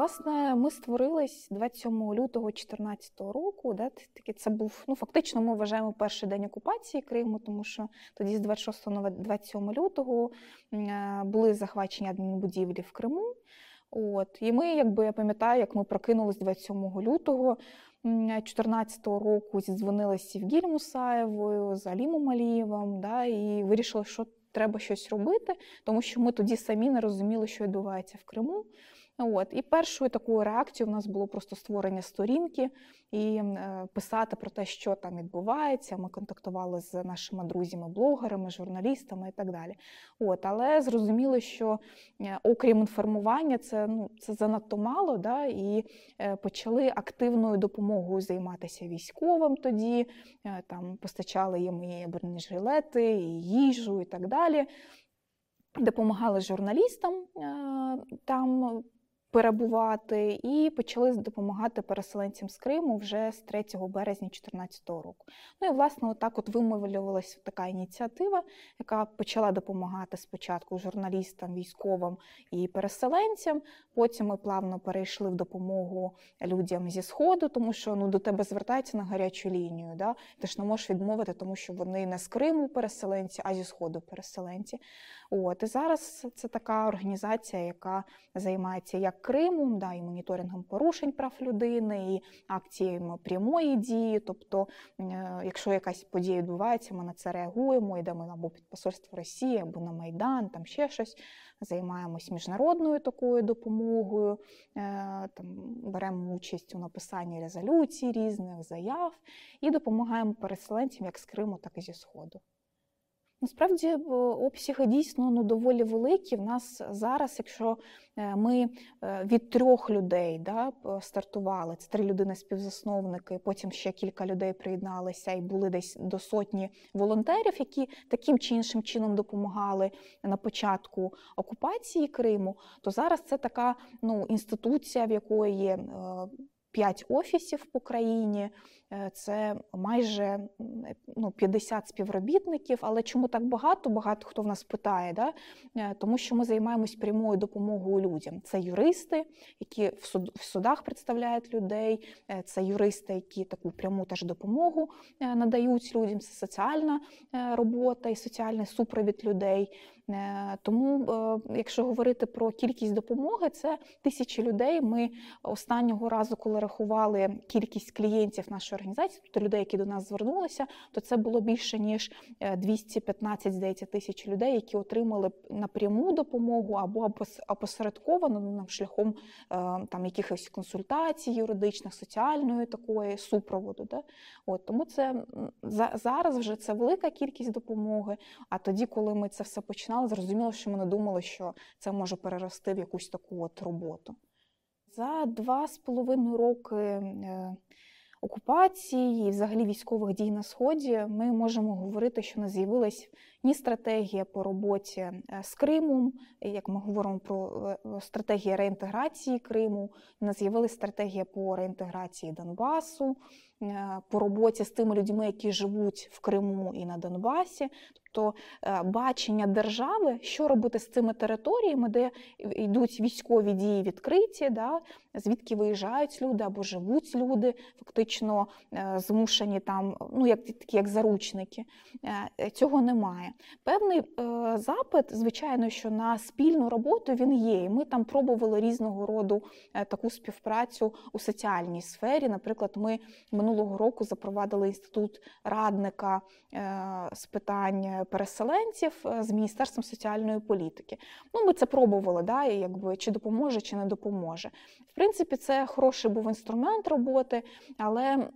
Власне, ми створились 27 лютого 2014 року. Да, таки це був ну фактично. Ми вважаємо перший день окупації Криму, тому що тоді з 26 на 27 лютого е, були захвачені адмінбудівлі в Криму. От і ми, якби я пам'ятаю, як ми прокинулись 27 лютого 2014 року, зідзвонилися з Сівгіль Мусаєвою, з Алімом Алієвим, да, і вирішили, що треба щось робити, тому що ми тоді самі не розуміли, що відбувається в Криму. От і першою такою реакцією в нас було просто створення сторінки і е, писати про те, що там відбувається. Ми контактували з нашими друзями-блогерами, журналістами і так далі. От, але зрозуміли, що е, окрім інформування, це ну це занадто мало, да, і е, почали активною допомогою займатися військовим. Тоді там постачали їм і бронежилети, і їжу, і так далі. Допомагали журналістам там перебувати, і почали допомагати переселенцям з Криму вже з 3 березня 2014 року. Ну і власне, отак от вимовлювалася така ініціатива, яка почала допомагати спочатку журналістам, військовим і переселенцям. Потім ми плавно перейшли в допомогу людям зі сходу, тому що ну до тебе звертаються на гарячу лінію. Да? Ти ж не можеш відмовити, тому що вони не з Криму переселенці, а зі сходу переселенці. От і зараз це така організація, яка займається як Кримом, да, і моніторингом порушень прав людини, і акціями прямої дії. Тобто, е, якщо якась подія відбувається, ми на це реагуємо, йдемо або під посольство Росії, або на Майдан, там ще щось. Займаємось міжнародною такою допомогою, е, там беремо участь у написанні резолюцій різних заяв і допомагаємо переселенцям як з Криму, так і зі Сходу. Насправді е, обсяги дійсно ну, доволі великі. В нас зараз, якщо е, ми е, від трьох людей да, стартували, це три людини співзасновники, потім ще кілька людей приєдналися і були десь до сотні волонтерів, які таким чи іншим чином допомагали на початку окупації Криму, то зараз це така ну, інституція, в якої є п'ять офісів по країні. Е, це майже ну, 50 співробітників. Але чому так багато? Багато хто в нас питає, да? Е, тому що ми займаємось прямою допомогою людям. Це юристи, які в, суд, в судах представляють людей, е, це юристи, які таку пряму теж допомогу надають людям. Це соціальна робота і соціальний супровід людей. Тому, якщо говорити про кількість допомоги, це тисячі людей. Ми останнього разу, коли рахували кількість клієнтів нашої організацій, тобто людей, які до нас звернулися, то це було більше ніж 215 е, здається, тисяч людей, які отримали напряму допомогу або ну, шляхом е, там якихось консультацій юридичних, соціальної такої супроводу. Да? От тому це зараз вже це велика кількість допомоги. А тоді, коли ми це все починали, зрозуміло, що ми не думали, що це може перерости в якусь таку от роботу. За два з половиною роки е, окупації і взагалі військових дій на сході ми можемо говорити, що не з'явилась ні стратегія по роботі е, з Кримом, як ми говоримо про е, стратегія реінтеграції Криму, не з'явилась стратегія по реінтеграції Донбасу, по роботі з тими людьми, які живуть в Криму і на Донбасі. Тобто бачення держави, що робити з цими територіями, де йдуть військові дії відкриті, да, звідки виїжджають люди або живуть люди, фактично е, змушені там, ну як такі як заручники. Е, цього немає. Певний запит, звичайно, що на спільну роботу він є. І Ми там пробували різного роду таку співпрацю у соціальній сфері. Наприклад, ми минулого року запровадили інститут радника з питань переселенців з Міністерством соціальної політики. Ну, Ми це пробували, да, якби чи допоможе, чи не допоможе В принципі, це хороший був інструмент роботи, але е,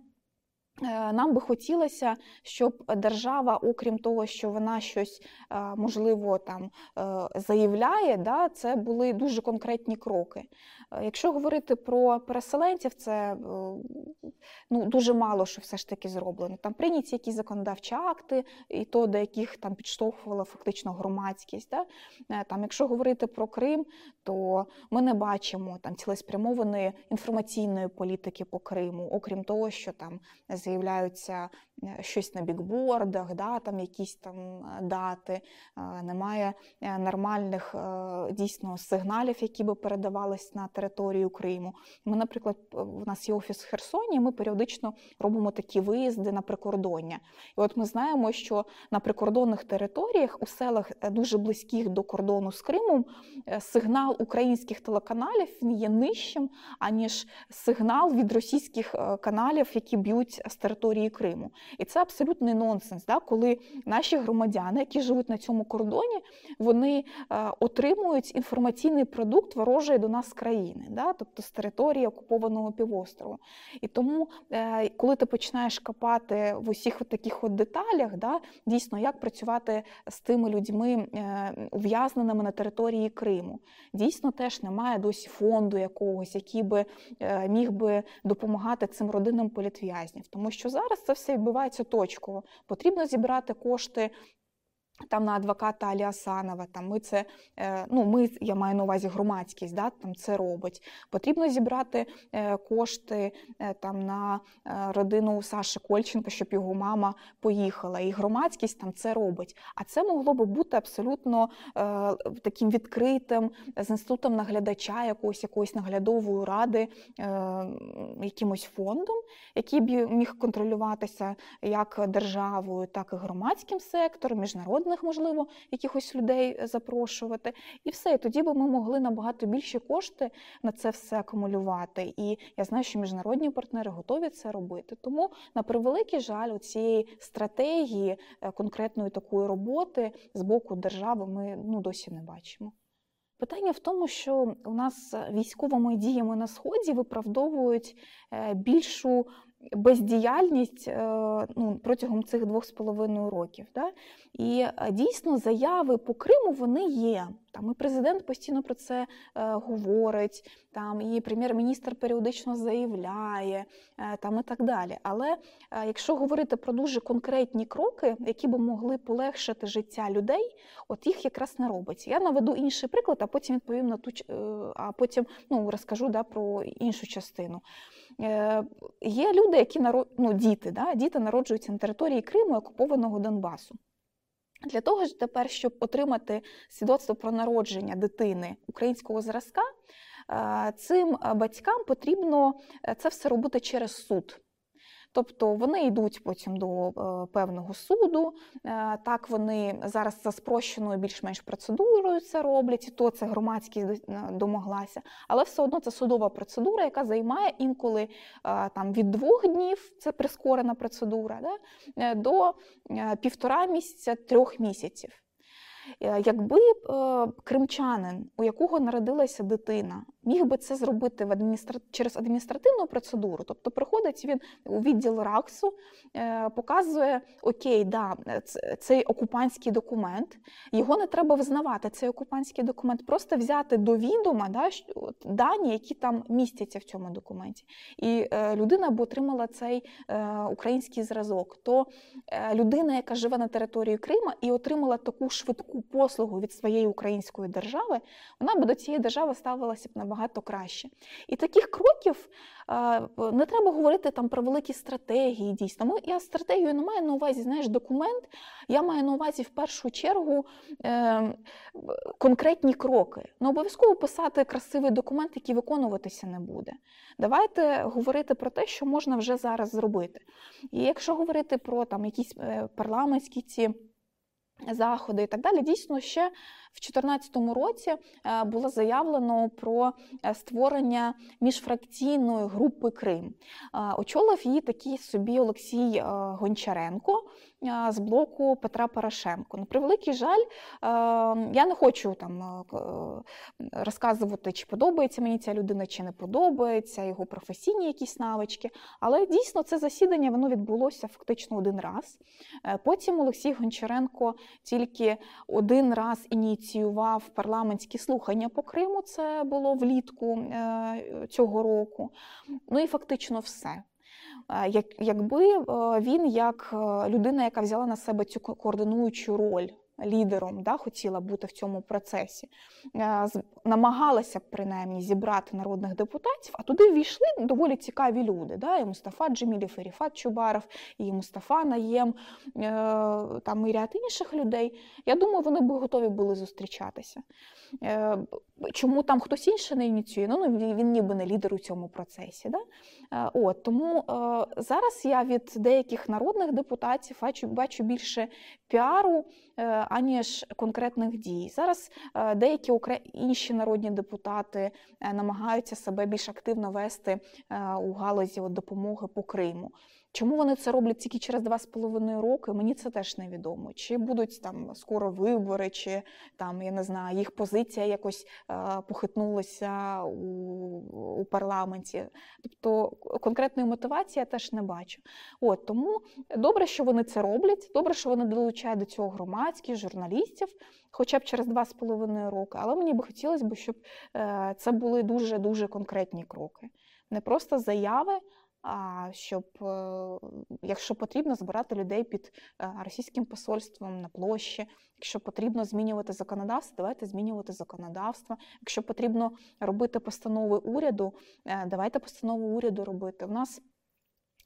нам би хотілося, щоб держава, окрім того, що вона щось е, можливо там е, заявляє, да, це були дуже конкретні кроки. Якщо говорити про переселенців, це ну, дуже мало що все ж таки зроблено. Там прийняті якісь законодавчі акти, і то, до яких там підштовхувала фактично громадськість. Да? Там, Якщо говорити про Крим, то ми не бачимо там цілеспрямованої інформаційної політики по Криму, окрім того, що там з'являються Е, щось на бікбордах, да, там якісь там е, дати, е, немає нормальних дійсно сигналів, які би передавались на територію Криму. Ми, наприклад, в нас є офіс в Херсоні, ми періодично робимо такі виїзди на прикордоння. І от ми знаємо, що на прикордонних територіях у селах дуже близьких до кордону з Кримом сигнал українських телеканалів є нижчим, аніж сигнал від російських каналів, які б'ють з території Криму. І це абсолютний нонсенс, да? коли наші громадяни, які живуть на цьому кордоні, вони е, отримують інформаційний продукт ворожої до нас країни, да? тобто з території окупованого півострову. І тому, е, коли ти починаєш копати в усіх от таких от деталях, да? дійсно, як працювати з тими людьми, е, ув'язненими на території Криму, дійсно теж немає досі фонду якогось, який би міг би допомагати цим родинам політв'язнів. Тому що зараз це все відбувається точково. Потрібно зібрати кошти там на адвоката Алі Асанова, там ми це, е, ну ми, я маю на увазі громадськість, да, там це робить. Потрібно зібрати е, кошти е, там на родину Саші Кольченка, щоб його мама поїхала. І громадськість там це робить. А це могло би бути абсолютно таким відкритим з інститутом наглядача, якоїсь якоїсь наглядової ради, якимось фондом, який б міг контролюватися як державою, так і громадським сектором, міжнародним міжнародних, можливо, якихось людей е, запрошувати. І все. І тоді би ми могли набагато більше кошти на це все акумулювати. І я знаю, що міжнародні партнери готові це робити. Тому, на превеликий жаль, у цієї стратегії е, конкретної такої роботи з боку держави ми ну, досі не бачимо. Питання в тому, що у нас військовими діями на сході виправдовують е, більшу бездіяльність е, ну, протягом цих двох з половиною років. Да? І е, дійсно заяви по Криму вони є. Там і президент постійно про це е, говорить, там і прем'єр-міністр періодично заявляє, там і так далі. Але якщо говорити про дуже конкретні кроки, які би могли полегшити життя людей, от їх якраз не робиться. Я наведу інший приклад, а потім відповім на ту а потім ну, розкажу да, про іншу частину. Е, Є люди, які народ... ну, діти, да, діти народжуються на території Криму окупованого Донбасу. Для того ж тепер, щоб отримати свідоцтво про народження дитини українського зразка, е, цим батькам потрібно е, це все робити через суд. Тобто вони йдуть потім до е, певного суду. Е, так вони зараз за спрощеною більш-менш процедурою це роблять, і то це громадськість е, домоглася. Але все одно це судова процедура, яка займає інколи там від двох днів, це прискорена процедура, да, до півтора місяця трьох місяців. Якби кримчанин, у якого народилася дитина, міг би це зробити в адміністра... через адміністративну процедуру. Тобто приходить він у відділ РАКСу, е, показує Окей, да, цей окупантський документ, його не треба визнавати. Цей окупантський документ, просто взяти до відома да, дані, які там містяться в цьому документі. І е, людина б отримала цей е, український зразок. То людина, яка живе на території Крима і отримала таку швидку послугу від своєї української держави, вона б до цієї держави ставилася б набагато набагато краще. І таких кроків не треба говорити там про великі стратегії. Дійсно, я стратегію не маю на увазі, знаєш, документ. Я маю на увазі в першу чергу е, конкретні кроки. Не обов'язково писати красивий документ, який виконуватися не буде. Давайте говорити про те, що можна вже зараз зробити. І якщо говорити про там якісь е, парламентські ці заходи і так далі, дійсно ще в 2014 році е, було заявлено про е, створення міжфракційної групи Крим. Е, очолив її такий собі Олексій Гончаренко з блоку Петра Порошенко. На превеликий жаль, я не хочу там розказувати, чи подобається мені ця людина, чи не подобається, його професійні якісь навички. Але дійсно це засідання воно відбулося фактично один раз. Потім Олексій Гончаренко тільки один раз ініціював ініціював парламентські слухання по Криму. Це було влітку е, цього року. Ну і фактично все. Е, як, Якби е, він, як людина, яка взяла на себе цю координуючу роль лідером, да, хотіла бути в цьому процесі, намагалася принаймні зібрати народних депутатів, а туди ввійшли доволі цікаві люди. Да, І Мустафа Джемілів, і Ріфат Чубаров, і Мустафа Наєм, там і ряд інших людей. Я думаю, вони б готові були зустрічатися. Чому там хтось інший не ініціює? Ну, ну він ніби не лідер у цьому процесі. Да? От, Тому зараз я від деяких народних депутатів бачу, більше піару, е, аніж конкретних дій. Зараз е, деякі інші народні депутати е, намагаються себе більш активно вести у галузі допомоги по Криму. Чому вони це роблять тільки через два з половиною роки? Мені це теж невідомо. Чи будуть там скоро вибори, чи там я не знаю, їх позиція якось е, похитнулася у, у парламенті. Тобто конкретної мотивації я теж не бачу. От тому добре, що вони це роблять. Добре, що вони долучають до цього громадських журналістів, хоча б через два з половиною роки. Але мені би хотілося б, щоб е, це були дуже дуже конкретні кроки, не просто заяви щоб, е, якщо потрібно, збирати людей під е, російським посольством на площі. Якщо потрібно змінювати законодавство, давайте змінювати законодавство. Якщо потрібно робити постанови уряду, е, давайте постанову уряду робити. У нас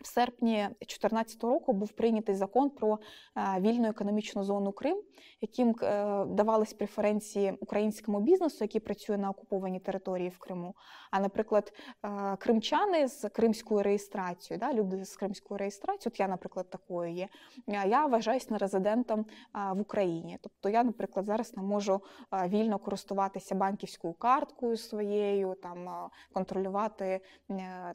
в серпні 2014 року був прийнятий закон про е, вільну економічну зону Крим, яким е, давались преференції українському бізнесу, який працює на окупованій території в Криму. А, наприклад, е, кримчани з кримською реєстрацією, да, люди з кримською реєстрацією, от я, наприклад, такою є. Я вважаюся нерезидентом в Україні. Тобто, я, наприклад, зараз не можу вільно користуватися банківською карткою своєю, там контролювати,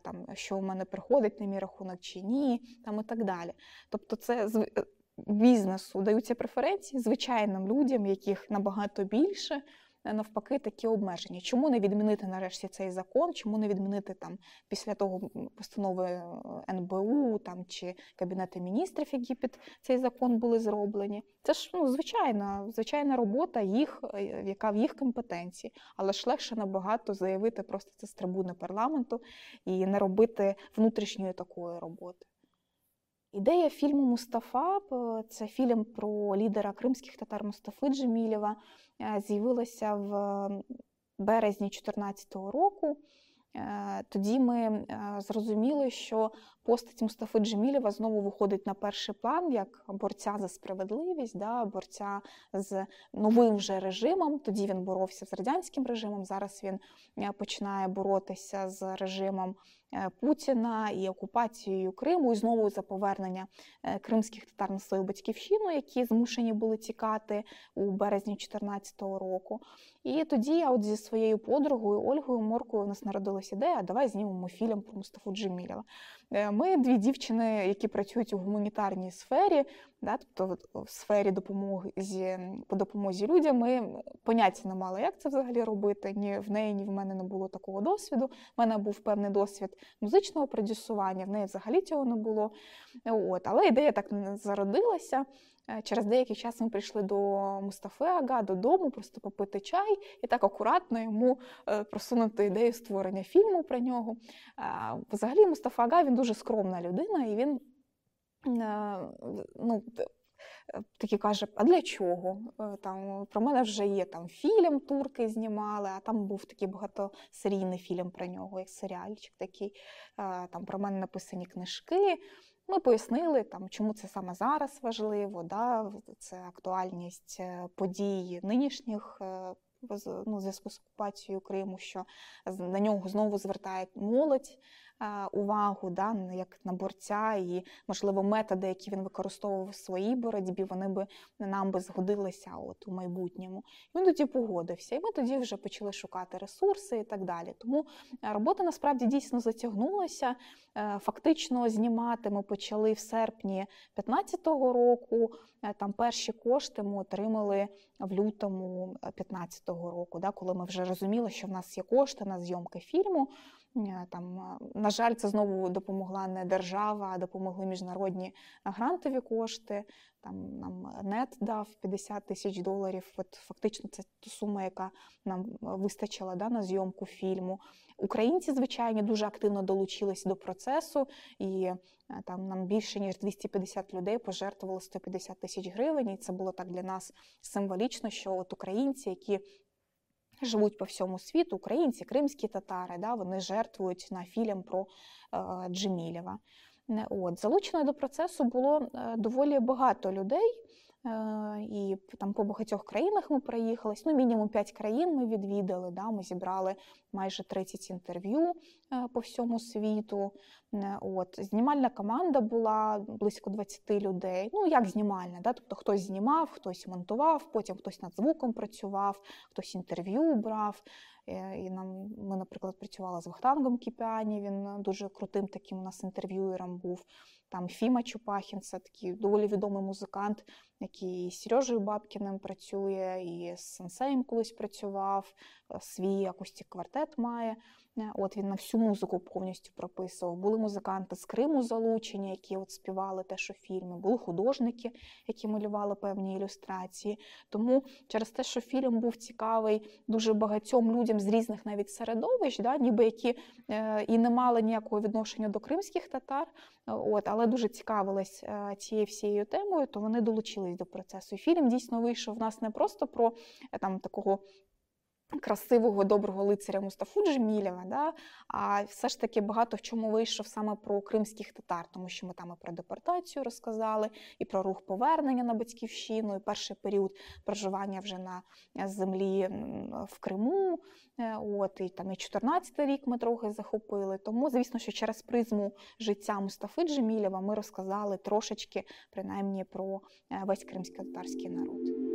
там, що у мене приходить на мій рахунок ринок чи ні, там і так далі. Тобто, це з е, бізнесу даються преференції звичайним людям, яких набагато більше. Е, навпаки, такі обмеження. Чому не відмінити нарешті цей закон? Чому не відмінити там після того постанови е, НБУ там чи Кабінету міністрів, які під цей закон були зроблені? Це ж ну, звичайна звичайна робота, їх, яка в їх компетенції, але ж легше набагато заявити просто це з трибуни парламенту і не робити внутрішньої такої роботи. Ідея фільму Мустафа це фільм про лідера кримських татар Мустафи Джемілєва, е, з'явилася в березні 2014 року. Е, тоді ми е, зрозуміли, що постать Мустафи Джемілєва знову виходить на перший план як борця за справедливість, да, борця з новим вже режимом. Тоді він боровся з радянським режимом. Зараз він починає боротися з режимом Е, Путіна і окупацією Криму, і знову за повернення е, кримських татар на свою батьківщину, які змушені були тікати у березні 2014 року. І тоді я от зі своєю подругою Ольгою Моркою у нас народилась ідея, давай знімемо фільм про Мустафу Джемілєва. Е, ми дві дівчини, які працюють у гуманітарній сфері, да, тобто в сфері допомоги по допомозі людям, ми поняття не мали, як це взагалі робити. Ні в неї, ні в мене не було такого досвіду. У мене був певний досвід музичного продюсування, в неї взагалі цього не було. От, Але ідея так зародилася. Е, через деякий час ми прийшли до Мустафи Ага додому, просто попити чай і так акуратно йому е, просунути ідею створення фільму про нього. Взагалі, Мустафа Ага він дуже скромна людина, і він е, ну, такі каже: А для чого? Там Про мене вже є там фільм, турки знімали, а там був такий багатосерійний фільм про нього, як серіальчик такий. Там Про мене написані книжки. Ми пояснили, там, чому це саме зараз важливо, да, це актуальність е, подій нинішніх е, ну, зв'язку з окупацією Криму, що на нього знову звертають молодь. Е, увагу, да, як на борця, і, можливо, методи, які він використовував в своїй боротьбі, вони би нам би згодилися от у майбутньому. І Він тоді погодився, і ми тоді вже почали шукати ресурси і так далі. Тому е, робота насправді дійсно затягнулася. Е, фактично знімати ми почали в серпні 2015 року. Там перші кошти ми отримали в лютому 2015 року, да, коли ми вже розуміли, що в нас є кошти на зйомки фільму. Там, На жаль, це знову допомогла не держава, а допомогли міжнародні грантові кошти. Там нам нет дав 50 тисяч доларів. От фактично це та сума, яка нам вистачила да, на зйомку фільму. Українці, звичайно, дуже активно долучились до процесу, і е, там нам більше ніж 250 людей пожертвували 150 тисяч гривень. І це було так для нас символічно, що от українці, які живуть по всьому світу, українці, кримські татари, да, вони жертвують на фільм про е, Джемілєва. От залучено до процесу було е, доволі багато людей. І там по багатьох країнах ми проїхались. Ну, мінімум 5 країн ми відвідали. Да? Ми зібрали майже 30 інтерв'ю е, по всьому світу. Е, от Знімальна команда була близько 20 людей. Ну, як знімальна, да? тобто хтось знімав, хтось монтував, потім хтось над звуком працював, хтось інтерв'ю брав. І нам ми, наприклад, працювали з Вахтангом Кіпіані. Він дуже крутим таким у нас інтерв'юером був. Там Фіма Чупахін, це такий доволі відомий музикант, який з Сережею Бабкіним працює, і з Сенсеєм колись працював, е, свій Acoustic Quartet має. Е, от він на всю музику повністю прописував. Були музиканти з Криму залучені, які от співали те, що фільми, були художники, які малювали певні ілюстрації. Тому через те, що фільм був цікавий дуже багатьом людям з різних навіть середовищ, да, ніби які е, і не мали ніякого відношення до кримських татар, от, але дуже цікавились е, цією всією темою, то вони долучились до процесу. І Фільм дійсно вийшов в нас не просто про там такого красивого доброго лицаря Мустафу Джемілєва, да? а все ж таки багато в чому вийшов саме про кримських татар, тому що ми там і про депортацію розказали, і про рух повернення на батьківщину, і перший період проживання вже на землі в Криму. Е, от, І там і 14-й рік ми трохи захопили. Тому, звісно, що через призму життя Мустафи Джемілєва ми розказали трошечки, принаймні, про е, весь кримсько-татарський народ.